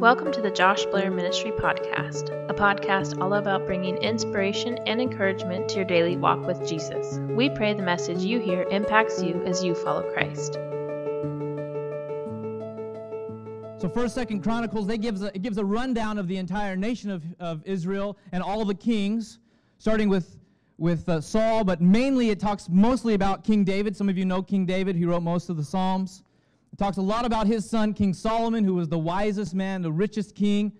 Welcome to the Josh Blair Ministry Podcast, a podcast all about bringing inspiration and encouragement to your daily walk with Jesus. We pray the message you hear impacts you as you follow Christ. So First, Second Chronicles, they gives a, it gives a rundown of the entire nation of, of Israel and all the kings, starting with with uh, Saul, but mainly it talks mostly about King David. Some of you know King David. He wrote most of the Psalms. Talks a lot about his son, King Solomon, who was the wisest man, the richest king.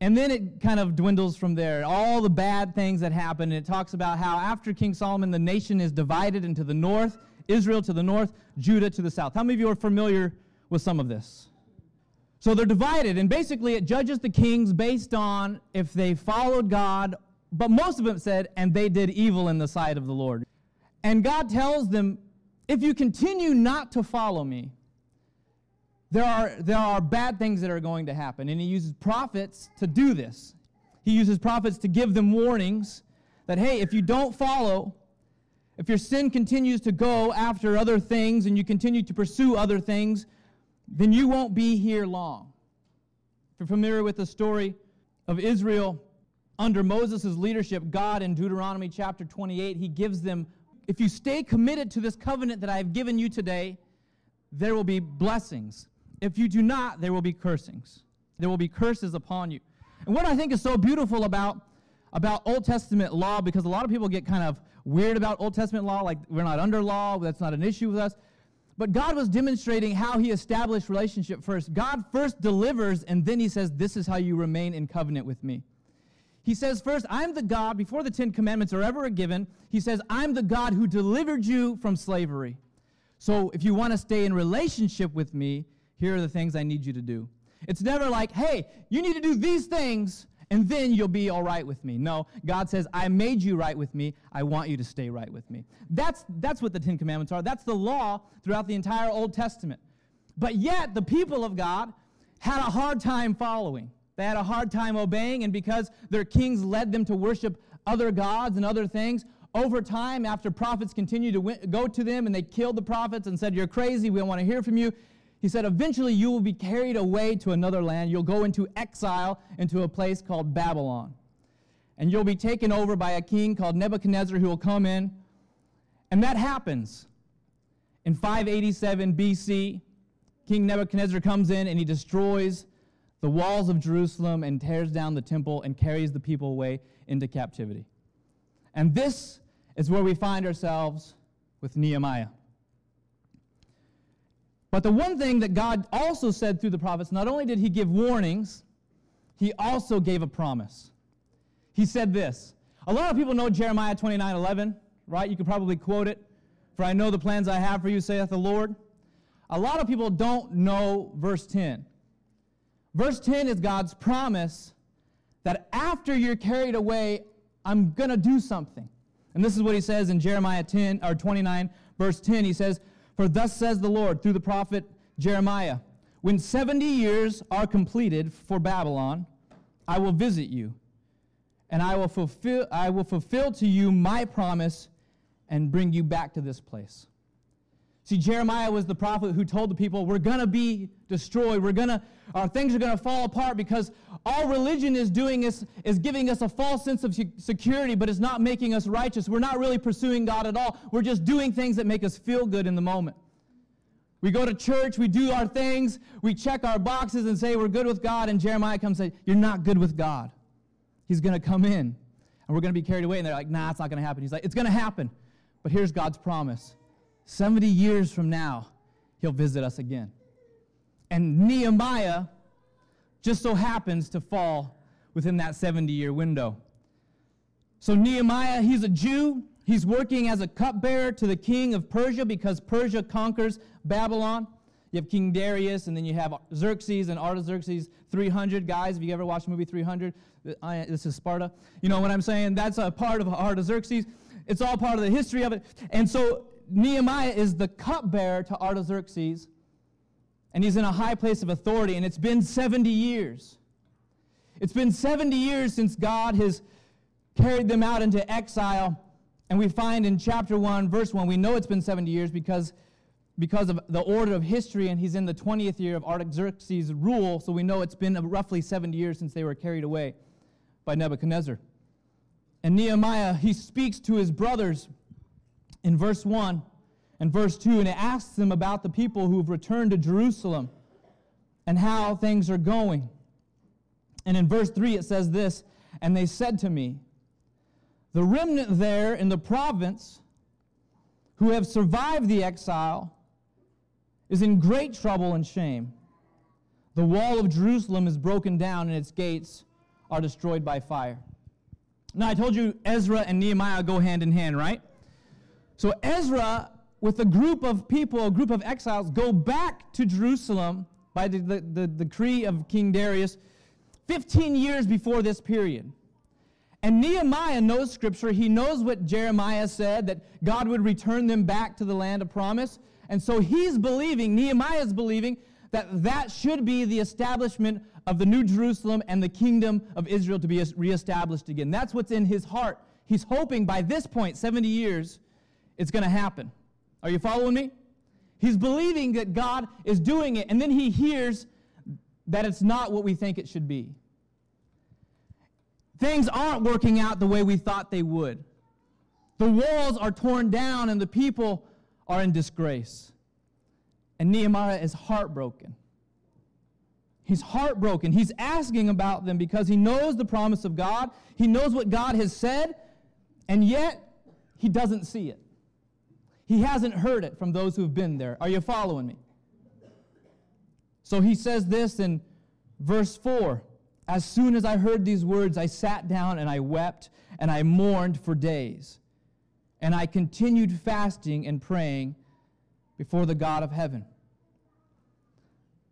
And then it kind of dwindles from there. All the bad things that happen. And it talks about how after King Solomon, the nation is divided into the north, Israel to the north, Judah to the south. How many of you are familiar with some of this? So they're divided, and basically it judges the kings based on if they followed God, but most of them said, and they did evil in the sight of the Lord. And God tells them, if you continue not to follow me, there are, there are bad things that are going to happen. And he uses prophets to do this. He uses prophets to give them warnings that, hey, if you don't follow, if your sin continues to go after other things and you continue to pursue other things, then you won't be here long. If you're familiar with the story of Israel under Moses' leadership, God in Deuteronomy chapter 28, he gives them, if you stay committed to this covenant that I have given you today, there will be blessings. If you do not, there will be cursings. There will be curses upon you. And what I think is so beautiful about, about Old Testament law, because a lot of people get kind of weird about Old Testament law, like we're not under law, that's not an issue with us. But God was demonstrating how he established relationship first. God first delivers, and then he says, This is how you remain in covenant with me. He says, First, I'm the God, before the Ten Commandments are ever given, he says, I'm the God who delivered you from slavery. So if you want to stay in relationship with me, here are the things I need you to do. It's never like, hey, you need to do these things and then you'll be all right with me. No, God says, I made you right with me. I want you to stay right with me. That's, that's what the Ten Commandments are. That's the law throughout the entire Old Testament. But yet, the people of God had a hard time following. They had a hard time obeying, and because their kings led them to worship other gods and other things, over time, after prophets continued to go to them and they killed the prophets and said, You're crazy, we don't want to hear from you, he said, Eventually you will be carried away to another land. You'll go into exile into a place called Babylon. And you'll be taken over by a king called Nebuchadnezzar who will come in. And that happens. In 587 BC, King Nebuchadnezzar comes in and he destroys the walls of Jerusalem and tears down the temple and carries the people away into captivity. And this is where we find ourselves with Nehemiah. But the one thing that God also said through the prophets, not only did he give warnings, he also gave a promise. He said this. A lot of people know Jeremiah 29 11, right? You could probably quote it. For I know the plans I have for you, saith the Lord. A lot of people don't know verse 10. Verse 10 is God's promise that after you're carried away, I'm going to do something. And this is what he says in Jeremiah 10 or 29 verse 10. He says, for thus says the Lord through the prophet Jeremiah When 70 years are completed for Babylon, I will visit you, and I will fulfill, I will fulfill to you my promise and bring you back to this place. See, Jeremiah was the prophet who told the people, We're going to be destroyed. We're going to, our things are going to fall apart because all religion is doing is, is giving us a false sense of security, but it's not making us righteous. We're not really pursuing God at all. We're just doing things that make us feel good in the moment. We go to church, we do our things, we check our boxes and say we're good with God, and Jeremiah comes and says, You're not good with God. He's going to come in, and we're going to be carried away. And they're like, Nah, it's not going to happen. He's like, It's going to happen. But here's God's promise 70 years from now, he'll visit us again. And Nehemiah just so happens to fall within that 70 year window. So, Nehemiah, he's a Jew. He's working as a cupbearer to the king of Persia because Persia conquers Babylon. You have King Darius, and then you have Xerxes and Artaxerxes 300. Guys, if you ever watched the movie 300, uh, this is Sparta. You know what I'm saying? That's a part of Artaxerxes. It's all part of the history of it. And so Nehemiah is the cupbearer to Artaxerxes, and he's in a high place of authority, and it's been 70 years. It's been 70 years since God has carried them out into exile, and we find in chapter 1, verse 1, we know it's been 70 years because because of the order of history, and he's in the 20th year of Artaxerxes' rule, so we know it's been roughly 70 years since they were carried away by Nebuchadnezzar. And Nehemiah, he speaks to his brothers in verse 1 and verse 2, and it asks them about the people who've returned to Jerusalem and how things are going. And in verse 3, it says this And they said to me, The remnant there in the province who have survived the exile is in great trouble and shame. The wall of Jerusalem is broken down, and its gates are destroyed by fire. Now, I told you Ezra and Nehemiah go hand in hand, right? So, Ezra, with a group of people, a group of exiles, go back to Jerusalem by the, the, the decree of King Darius 15 years before this period. And Nehemiah knows scripture. He knows what Jeremiah said that God would return them back to the land of promise. And so he's believing, Nehemiah is believing, that that should be the establishment of the New Jerusalem and the kingdom of Israel to be reestablished again. That's what's in his heart. He's hoping by this point, 70 years, it's going to happen. Are you following me? He's believing that God is doing it, and then he hears that it's not what we think it should be. Things aren't working out the way we thought they would. The walls are torn down, and the people are in disgrace. And Nehemiah is heartbroken. He's heartbroken. He's asking about them because he knows the promise of God. He knows what God has said, and yet he doesn't see it. He hasn't heard it from those who have been there. Are you following me? So he says this in verse 4 As soon as I heard these words, I sat down and I wept and I mourned for days and I continued fasting and praying before the God of heaven.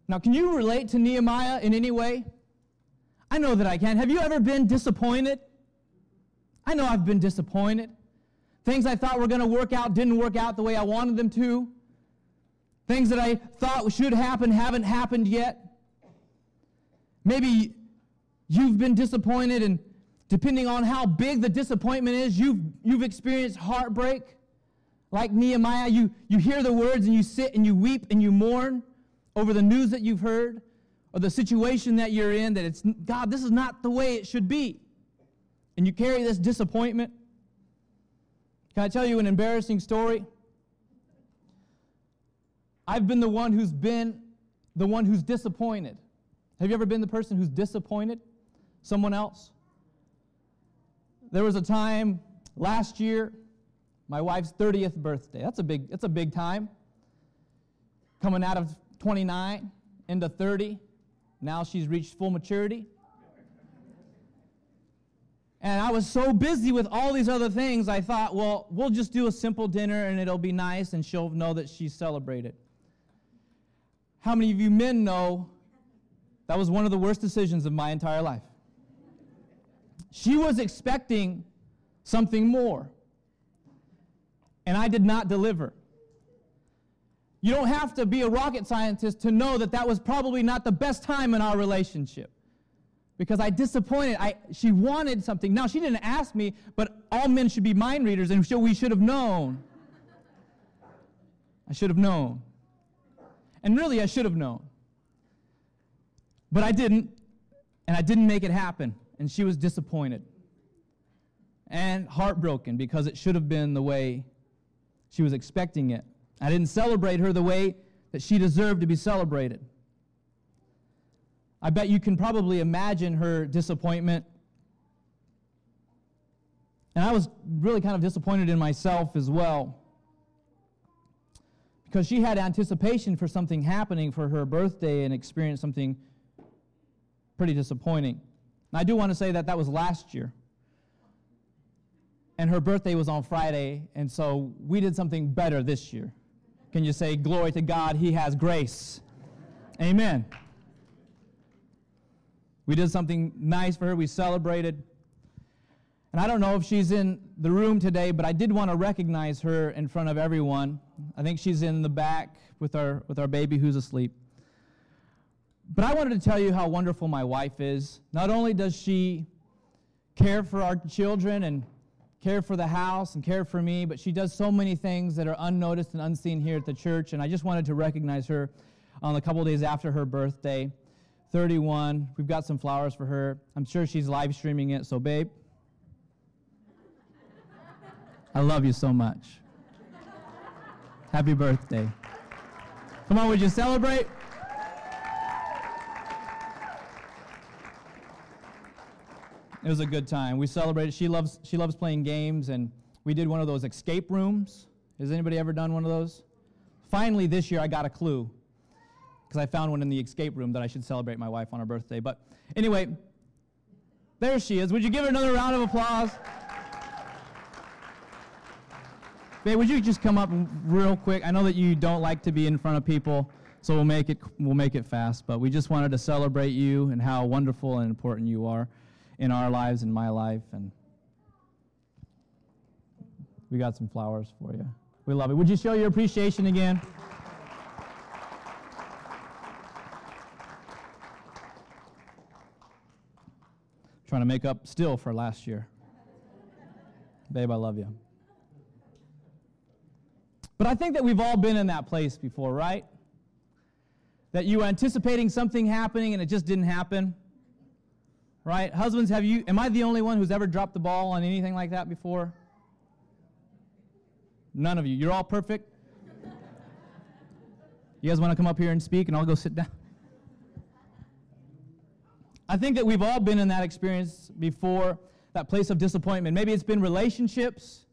Now, can you relate to Nehemiah in any way? I know that I can. Have you ever been disappointed? I know I've been disappointed. Things I thought were going to work out didn't work out the way I wanted them to. Things that I thought should happen haven't happened yet. Maybe you've been disappointed and Depending on how big the disappointment is, you've, you've experienced heartbreak. Like Nehemiah, you, you hear the words and you sit and you weep and you mourn over the news that you've heard or the situation that you're in that it's, God, this is not the way it should be. And you carry this disappointment. Can I tell you an embarrassing story? I've been the one who's been the one who's disappointed. Have you ever been the person who's disappointed someone else? There was a time last year, my wife's 30th birthday. That's a big, that's a big time. Coming out of 29 into 30. Now she's reached full maturity. And I was so busy with all these other things, I thought, well, we'll just do a simple dinner and it'll be nice and she'll know that she's celebrated. How many of you men know that was one of the worst decisions of my entire life? She was expecting something more. And I did not deliver. You don't have to be a rocket scientist to know that that was probably not the best time in our relationship. Because I disappointed. I, she wanted something. Now, she didn't ask me, but all men should be mind readers, and we should have known. I should have known. And really, I should have known. But I didn't, and I didn't make it happen and she was disappointed and heartbroken because it should have been the way she was expecting it. I didn't celebrate her the way that she deserved to be celebrated. I bet you can probably imagine her disappointment. And I was really kind of disappointed in myself as well. Because she had anticipation for something happening for her birthday and experienced something pretty disappointing. I do want to say that that was last year. And her birthday was on Friday, and so we did something better this year. Can you say, Glory to God, He has grace? Amen. We did something nice for her. We celebrated. And I don't know if she's in the room today, but I did want to recognize her in front of everyone. I think she's in the back with our, with our baby who's asleep. But I wanted to tell you how wonderful my wife is. Not only does she care for our children and care for the house and care for me, but she does so many things that are unnoticed and unseen here at the church. And I just wanted to recognize her on a couple days after her birthday, 31. We've got some flowers for her. I'm sure she's live streaming it, so, babe, I love you so much. Happy birthday. Come on, would you celebrate? It was a good time. We celebrated. She loves she loves playing games, and we did one of those escape rooms. Has anybody ever done one of those? Finally, this year I got a clue because I found one in the escape room that I should celebrate my wife on her birthday. But anyway, there she is. Would you give her another round of applause? Babe, would you just come up real quick? I know that you don't like to be in front of people, so we'll make it we'll make it fast. But we just wanted to celebrate you and how wonderful and important you are in our lives, in my life, and we got some flowers for you. We love it. Would you show your appreciation again? Trying to make up still for last year. Babe, I love you. But I think that we've all been in that place before, right? That you were anticipating something happening and it just didn't happen right? Husbands, have you, am I the only one who's ever dropped the ball on anything like that before? None of you. You're all perfect? You guys want to come up here and speak and I'll go sit down? I think that we've all been in that experience before, that place of disappointment. Maybe it's been relationships.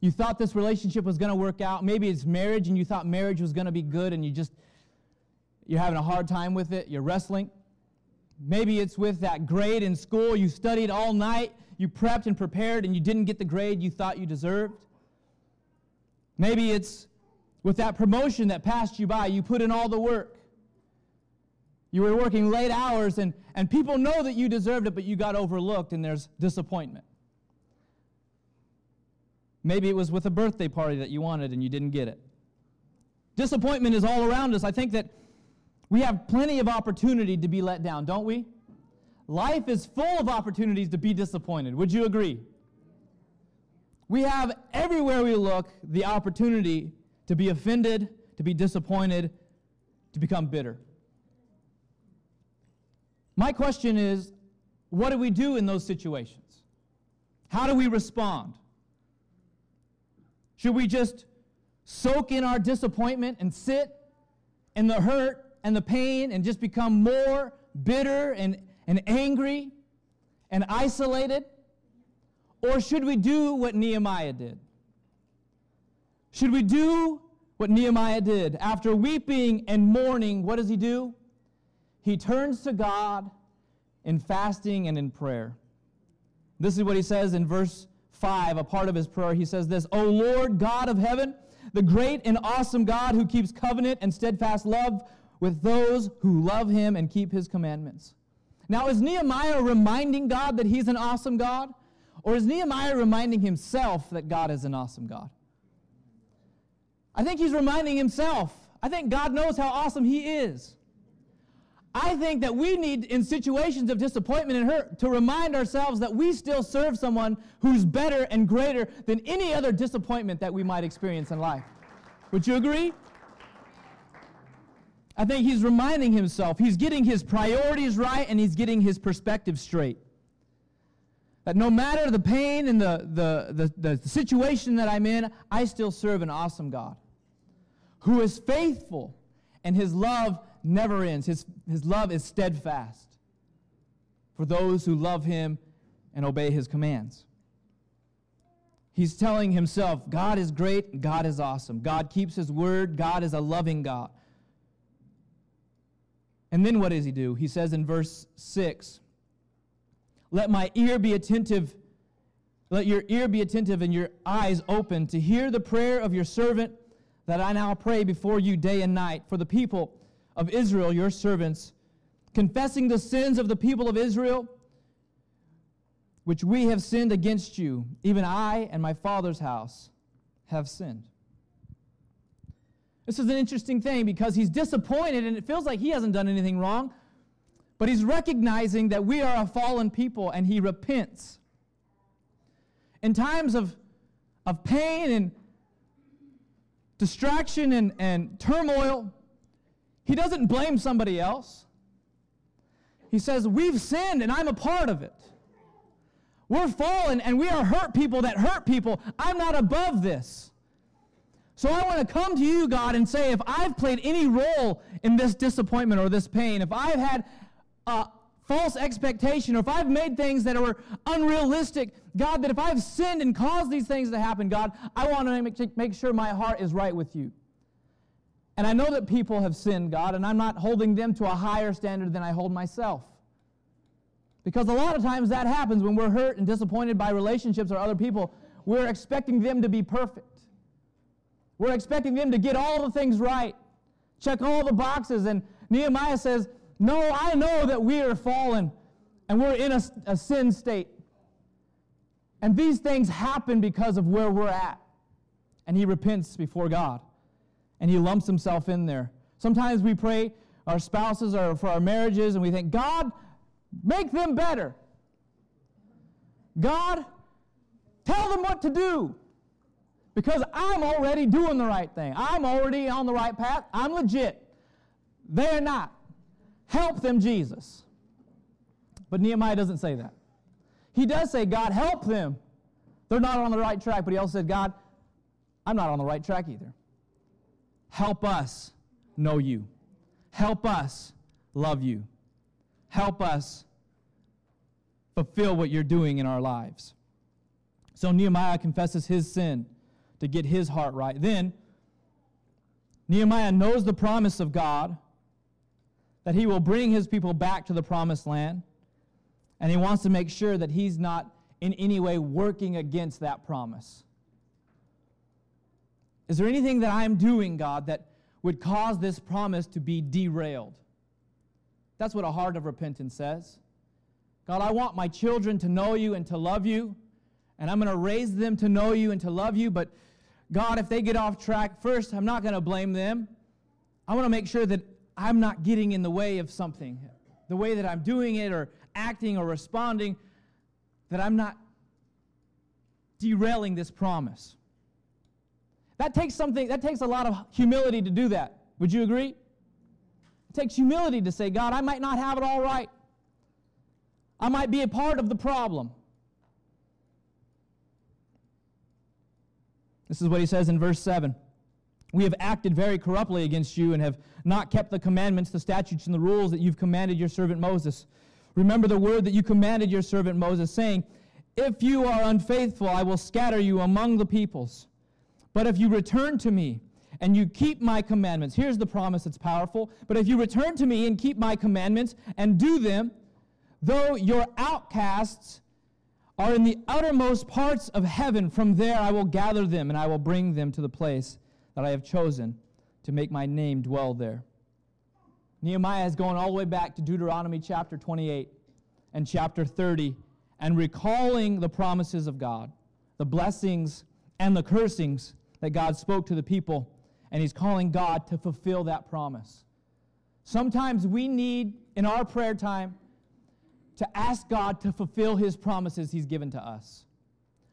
You thought this relationship was going to work out. Maybe it's marriage and you thought marriage was going to be good and you just, you're having a hard time with it. You're wrestling. Maybe it's with that grade in school. You studied all night, you prepped and prepared, and you didn't get the grade you thought you deserved. Maybe it's with that promotion that passed you by. You put in all the work. You were working late hours, and, and people know that you deserved it, but you got overlooked, and there's disappointment. Maybe it was with a birthday party that you wanted and you didn't get it. Disappointment is all around us. I think that we have plenty of opportunity to be let down, don't we? Life is full of opportunities to be disappointed. Would you agree? We have everywhere we look the opportunity to be offended, to be disappointed, to become bitter. My question is what do we do in those situations? How do we respond? Should we just soak in our disappointment and sit in the hurt and the pain and just become more bitter and, and angry and isolated? Or should we do what Nehemiah did? Should we do what Nehemiah did? After weeping and mourning, what does he do? He turns to God in fasting and in prayer. This is what he says in verse 5, a part of his prayer. He says this O Lord God of heaven, the great and awesome God who keeps covenant and steadfast love with those who love him and keep his commandments. Now, is Nehemiah reminding God that he's an awesome God? Or is Nehemiah reminding himself that God is an awesome God? I think he's reminding himself. I think God knows how awesome he is. I think that we need, in situations of disappointment and hurt, to remind ourselves that we still serve someone who's better and greater than any other disappointment that we might experience in life. Would you agree? I think he's reminding himself, he's getting his priorities right and he's getting his perspective straight. That no matter the pain and the, the, the, the situation that I'm in, I still serve an awesome God who is faithful and his love never ends. His, his love is steadfast for those who love him and obey his commands. He's telling himself, God is great, God is awesome. God keeps his word, God is a loving God. And then what does he do? He says in verse 6 Let my ear be attentive, let your ear be attentive and your eyes open to hear the prayer of your servant that I now pray before you day and night for the people of Israel, your servants, confessing the sins of the people of Israel, which we have sinned against you. Even I and my father's house have sinned. This is an interesting thing because he's disappointed and it feels like he hasn't done anything wrong, but he's recognizing that we are a fallen people and he repents. in times of, of pain and distraction and, and turmoil, he doesn't blame somebody else. He says, We've sinned and I'm a part of it. We're fallen and we are hurt people that hurt people. I'm not above this. So I want to come to you, God, and say if I've played any role in this disappointment or this pain, if I've had a false expectation, or if I've made things that are unrealistic, God, that if I've sinned and caused these things to happen, God, I want to make sure my heart is right with you. And I know that people have sinned, God, and I'm not holding them to a higher standard than I hold myself. Because a lot of times that happens when we're hurt and disappointed by relationships or other people. We're expecting them to be perfect. We're expecting them to get all the things right, check all the boxes. And Nehemiah says, No, I know that we are fallen and we're in a, a sin state. And these things happen because of where we're at. And he repents before God and he lumps himself in there. Sometimes we pray our spouses or for our marriages and we think, God, make them better. God, tell them what to do. Because I'm already doing the right thing. I'm already on the right path. I'm legit. They're not. Help them, Jesus. But Nehemiah doesn't say that. He does say, God, help them. They're not on the right track, but he also said, God, I'm not on the right track either. Help us know you. Help us love you. Help us fulfill what you're doing in our lives. So Nehemiah confesses his sin to get his heart right. Then, Nehemiah knows the promise of God that he will bring his people back to the promised land, and he wants to make sure that he's not in any way working against that promise. Is there anything that I'm doing, God, that would cause this promise to be derailed? That's what a heart of repentance says. God, I want my children to know you and to love you, and I'm going to raise them to know you and to love you, but God, if they get off track, first, I'm not going to blame them. I want to make sure that I'm not getting in the way of something, the way that I'm doing it or acting or responding, that I'm not derailing this promise. That takes something, that takes a lot of humility to do that. Would you agree? It takes humility to say, God, I might not have it all right. I might be a part of the problem. This is what he says in verse 7. We have acted very corruptly against you and have not kept the commandments, the statutes, and the rules that you've commanded your servant Moses. Remember the word that you commanded your servant Moses, saying, If you are unfaithful, I will scatter you among the peoples. But if you return to me and you keep my commandments, here's the promise that's powerful. But if you return to me and keep my commandments and do them, though your outcasts are in the uttermost parts of heaven. From there I will gather them, and I will bring them to the place that I have chosen to make my name dwell there. Nehemiah is going all the way back to Deuteronomy chapter 28 and chapter 30 and recalling the promises of God, the blessings and the cursings that God spoke to the people, and he's calling God to fulfill that promise. Sometimes we need, in our prayer time, to ask God to fulfill his promises he's given to us.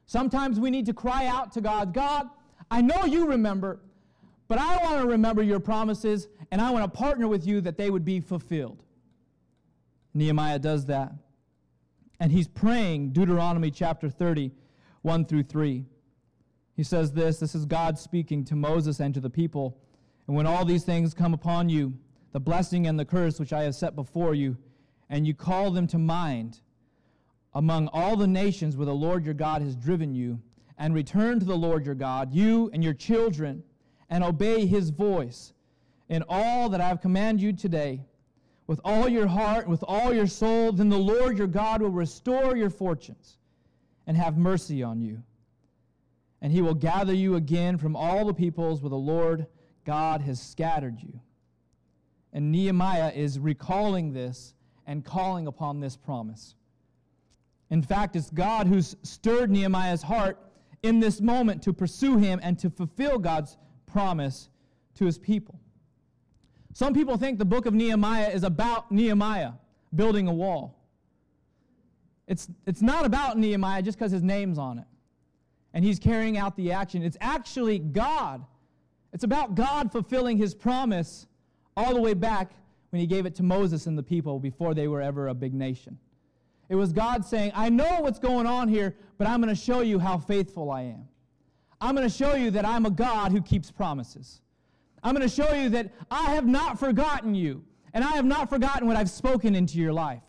Sometimes we need to cry out to God, God, I know you remember, but I want to remember your promises and I want to partner with you that they would be fulfilled. Nehemiah does that. And he's praying Deuteronomy chapter 30, 1 through 3. He says this this is God speaking to Moses and to the people. And when all these things come upon you, the blessing and the curse which I have set before you, and you call them to mind among all the nations where the Lord your God has driven you, and return to the Lord your God, you and your children, and obey his voice in all that I have commanded you today, with all your heart, with all your soul, then the Lord your God will restore your fortunes and have mercy on you. And he will gather you again from all the peoples where the Lord God has scattered you. And Nehemiah is recalling this and calling upon this promise. In fact, it's God who's stirred Nehemiah's heart in this moment to pursue him and to fulfill God's promise to his people. Some people think the book of Nehemiah is about Nehemiah building a wall. It's, it's not about Nehemiah just because his name's on it. And he's carrying out the action. It's actually God. It's about God fulfilling his promise all the way back when he gave it to Moses and the people before they were ever a big nation. It was God saying, I know what's going on here, but I'm going to show you how faithful I am. I'm going to show you that I'm a God who keeps promises. I'm going to show you that I have not forgotten you, and I have not forgotten what I've spoken into your life.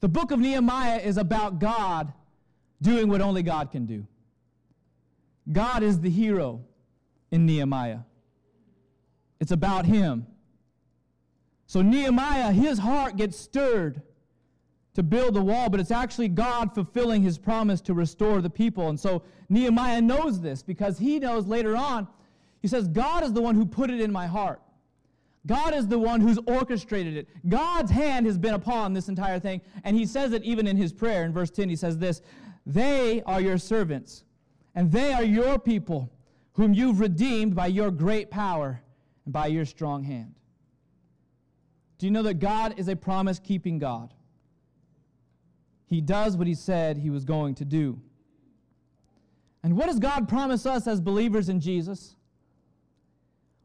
The book of Nehemiah is about God doing what only God can do. God is the hero in Nehemiah. It's about him. So Nehemiah, his heart gets stirred to build the wall, but it's actually God fulfilling his promise to restore the people. And so Nehemiah knows this because he knows later on, he says, God is the one who put it in my heart. God is the one who's orchestrated it. God's hand has been upon this entire thing. And he says it even in his prayer. In verse 10, he says this They are your servants, and they are your people, whom you've redeemed by your great power and by your strong hand. Do you know that God is a promise keeping God? He does what he said he was going to do. And what does God promise us as believers in Jesus?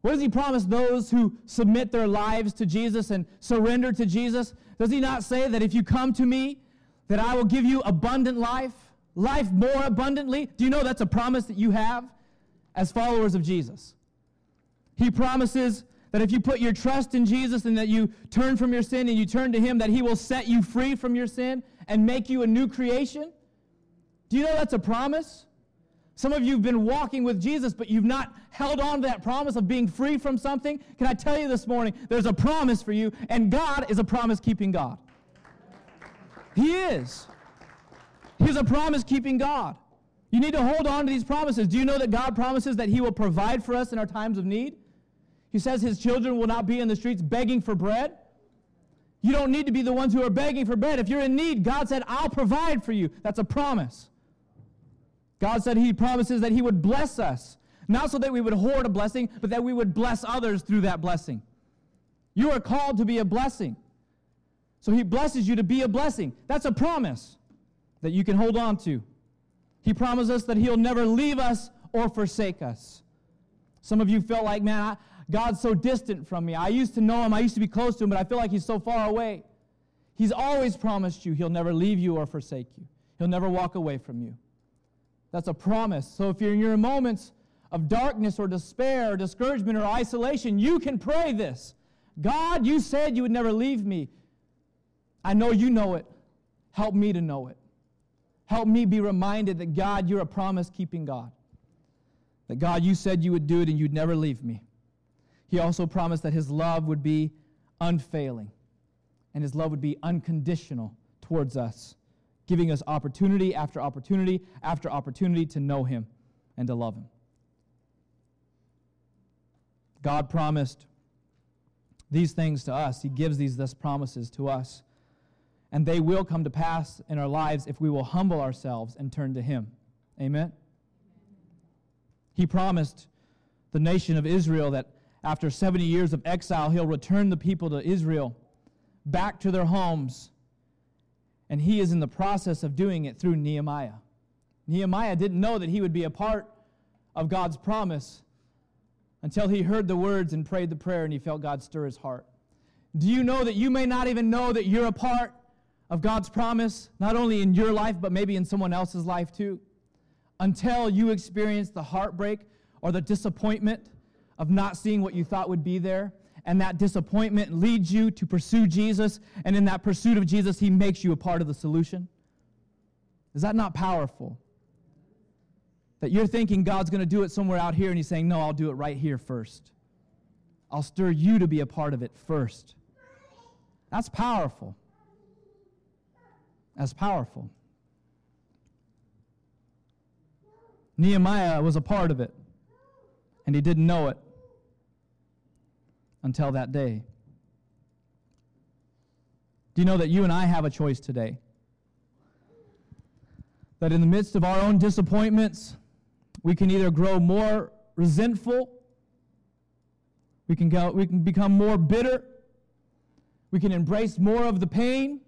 What does he promise those who submit their lives to Jesus and surrender to Jesus? Does he not say that if you come to me, that I will give you abundant life, life more abundantly? Do you know that's a promise that you have as followers of Jesus? He promises that if you put your trust in Jesus and that you turn from your sin and you turn to him, that he will set you free from your sin and make you a new creation? Do you know that's a promise? Some of you have been walking with Jesus, but you've not held on to that promise of being free from something. Can I tell you this morning, there's a promise for you, and God is a promise keeping God. He is. He's a promise keeping God. You need to hold on to these promises. Do you know that God promises that He will provide for us in our times of need? He says His children will not be in the streets begging for bread. You don't need to be the ones who are begging for bread. If you're in need, God said, I'll provide for you. That's a promise. God said He promises that He would bless us, not so that we would hoard a blessing, but that we would bless others through that blessing. You are called to be a blessing. So He blesses you to be a blessing. That's a promise that you can hold on to. He promises us that He'll never leave us or forsake us. Some of you felt like, man, I, God's so distant from me. I used to know him, I used to be close to him, but I feel like he's so far away. He's always promised you he'll never leave you or forsake you, he'll never walk away from you. That's a promise. So if you're in your moments of darkness or despair or discouragement or isolation, you can pray this God, you said you would never leave me. I know you know it. Help me to know it. Help me be reminded that God, you're a promise keeping God. That God, you said you would do it and you'd never leave me. He also promised that his love would be unfailing and his love would be unconditional towards us, giving us opportunity after opportunity after opportunity to know him and to love him. God promised these things to us. He gives these thus promises to us. And they will come to pass in our lives if we will humble ourselves and turn to him. Amen. He promised the nation of Israel that after 70 years of exile, he'll return the people to Israel back to their homes. And he is in the process of doing it through Nehemiah. Nehemiah didn't know that he would be a part of God's promise until he heard the words and prayed the prayer and he felt God stir his heart. Do you know that you may not even know that you're a part of God's promise, not only in your life, but maybe in someone else's life too? Until you experience the heartbreak or the disappointment of not seeing what you thought would be there. And that disappointment leads you to pursue Jesus. And in that pursuit of Jesus, He makes you a part of the solution. Is that not powerful? That you're thinking God's going to do it somewhere out here, and He's saying, No, I'll do it right here first. I'll stir you to be a part of it first. That's powerful. That's powerful. Nehemiah was a part of it, and he didn't know it until that day. Do you know that you and I have a choice today? That in the midst of our own disappointments, we can either grow more resentful, we can, go, we can become more bitter, we can embrace more of the pain,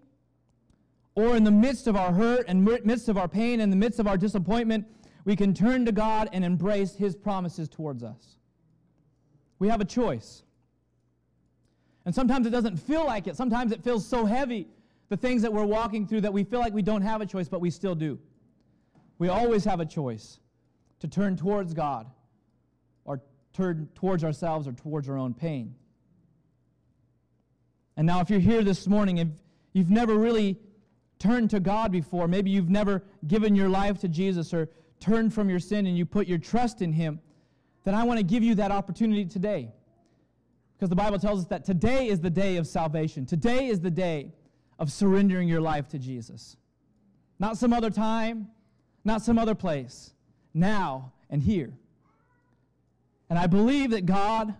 or in the midst of our hurt and midst of our pain, in the midst of our disappointment, we can turn to God and embrace His promises towards us. We have a choice. And sometimes it doesn't feel like it. Sometimes it feels so heavy, the things that we're walking through, that we feel like we don't have a choice, but we still do. We always have a choice to turn towards God or turn towards ourselves or towards our own pain. And now, if you're here this morning and you've never really turned to God before, maybe you've never given your life to Jesus or turned from your sin and you put your trust in Him, then I want to give you that opportunity today. Because the Bible tells us that today is the day of salvation. Today is the day of surrendering your life to Jesus. Not some other time, not some other place. Now and here. And I believe that God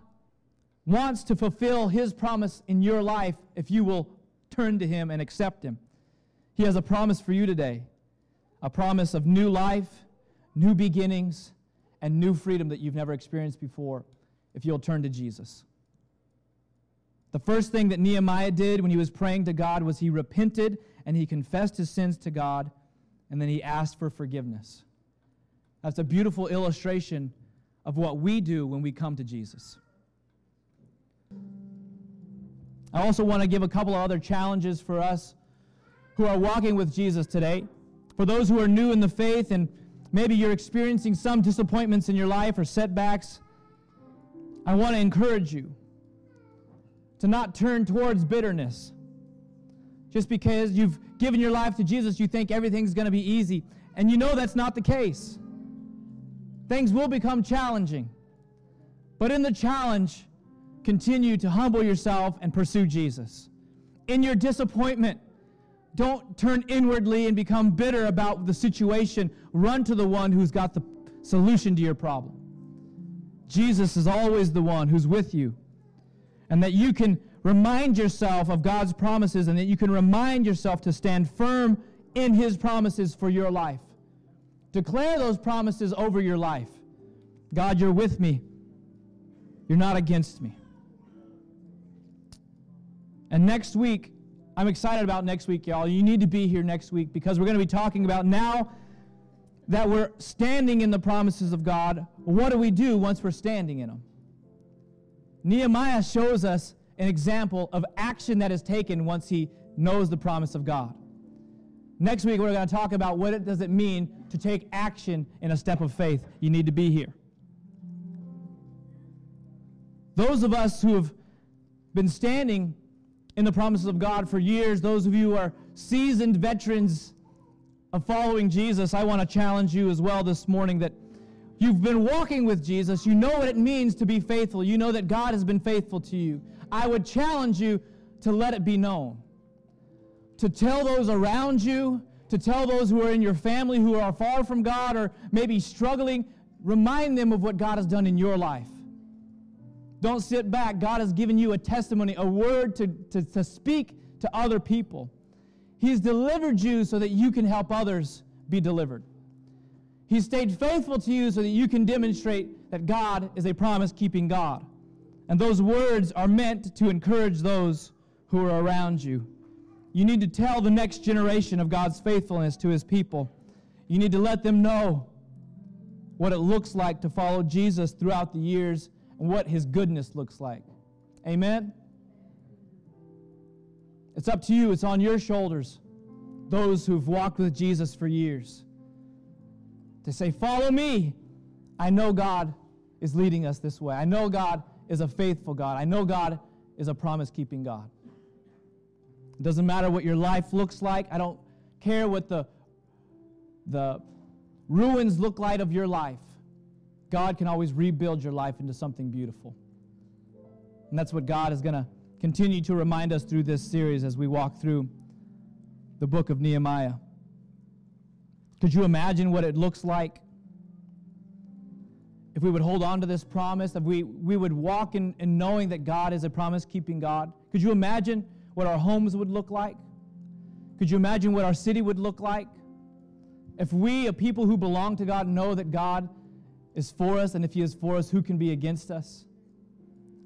wants to fulfill his promise in your life if you will turn to him and accept him. He has a promise for you today a promise of new life, new beginnings, and new freedom that you've never experienced before if you'll turn to Jesus. The first thing that Nehemiah did when he was praying to God was he repented and he confessed his sins to God and then he asked for forgiveness. That's a beautiful illustration of what we do when we come to Jesus. I also want to give a couple of other challenges for us who are walking with Jesus today. For those who are new in the faith and maybe you're experiencing some disappointments in your life or setbacks, I want to encourage you to not turn towards bitterness. Just because you've given your life to Jesus, you think everything's going to be easy. And you know that's not the case. Things will become challenging. But in the challenge, continue to humble yourself and pursue Jesus. In your disappointment, don't turn inwardly and become bitter about the situation. Run to the one who's got the solution to your problem. Jesus is always the one who's with you. And that you can remind yourself of God's promises and that you can remind yourself to stand firm in His promises for your life. Declare those promises over your life. God, you're with me. You're not against me. And next week, I'm excited about next week, y'all. You need to be here next week because we're going to be talking about now that we're standing in the promises of God, what do we do once we're standing in them? Nehemiah shows us an example of action that is taken once he knows the promise of God. Next week, we're going to talk about what it does it mean to take action in a step of faith. You need to be here. Those of us who have been standing in the promises of God for years, those of you who are seasoned veterans of following Jesus, I want to challenge you as well this morning that you've been walking with Jesus. You know what it means to be faithful. You know that God has been faithful to you. I would challenge you to let it be known, to tell those around you, to tell those who are in your family who are far from God or maybe struggling, remind them of what God has done in your life. Don't sit back. God has given you a testimony, a word to, to, to speak to other people. He's delivered you so that you can help others be delivered. He stayed faithful to you so that you can demonstrate that God is a promise keeping God. And those words are meant to encourage those who are around you. You need to tell the next generation of God's faithfulness to his people. You need to let them know what it looks like to follow Jesus throughout the years and what his goodness looks like. Amen? It's up to you, it's on your shoulders, those who've walked with Jesus for years, to say, Follow me. I know God is leading us this way. I know God is a faithful God. I know God is a promise keeping God. It doesn't matter what your life looks like. I don't care what the, the ruins look like of your life. God can always rebuild your life into something beautiful. And that's what God is going to continue to remind us through this series as we walk through the book of Nehemiah. Could you imagine what it looks like if we would hold on to this promise, if we, we would walk in, in knowing that God is a promise keeping God? Could you imagine what our homes would look like? Could you imagine what our city would look like? If we, a people who belong to God, know that God is for us, and if He is for us, who can be against us?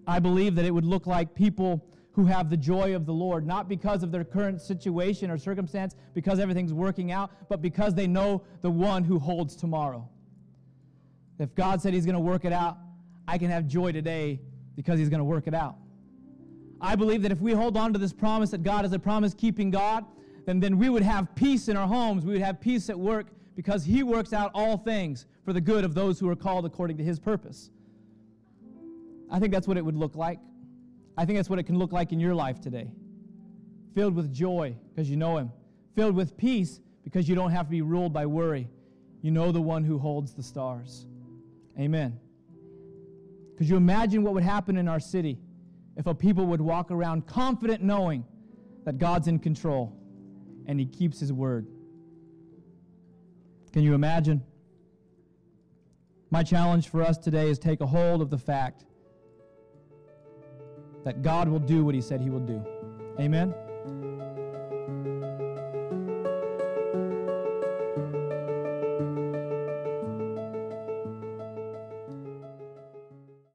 I believe that it would look like people who have the joy of the Lord, not because of their current situation or circumstance, because everything's working out, but because they know the one who holds tomorrow. If God said He's going to work it out, I can have joy today because He's going to work it out. I believe that if we hold on to this promise that God is a promise keeping God, then, then we would have peace in our homes. We would have peace at work because He works out all things for the good of those who are called according to His purpose. I think that's what it would look like. I think that's what it can look like in your life today. Filled with joy because you know Him, filled with peace because you don't have to be ruled by worry. You know the one who holds the stars. Amen. Could you imagine what would happen in our city if a people would walk around confident knowing that God's in control and He keeps His word? Can you imagine? My challenge for us today is take a hold of the fact that God will do what He said He will do. Amen.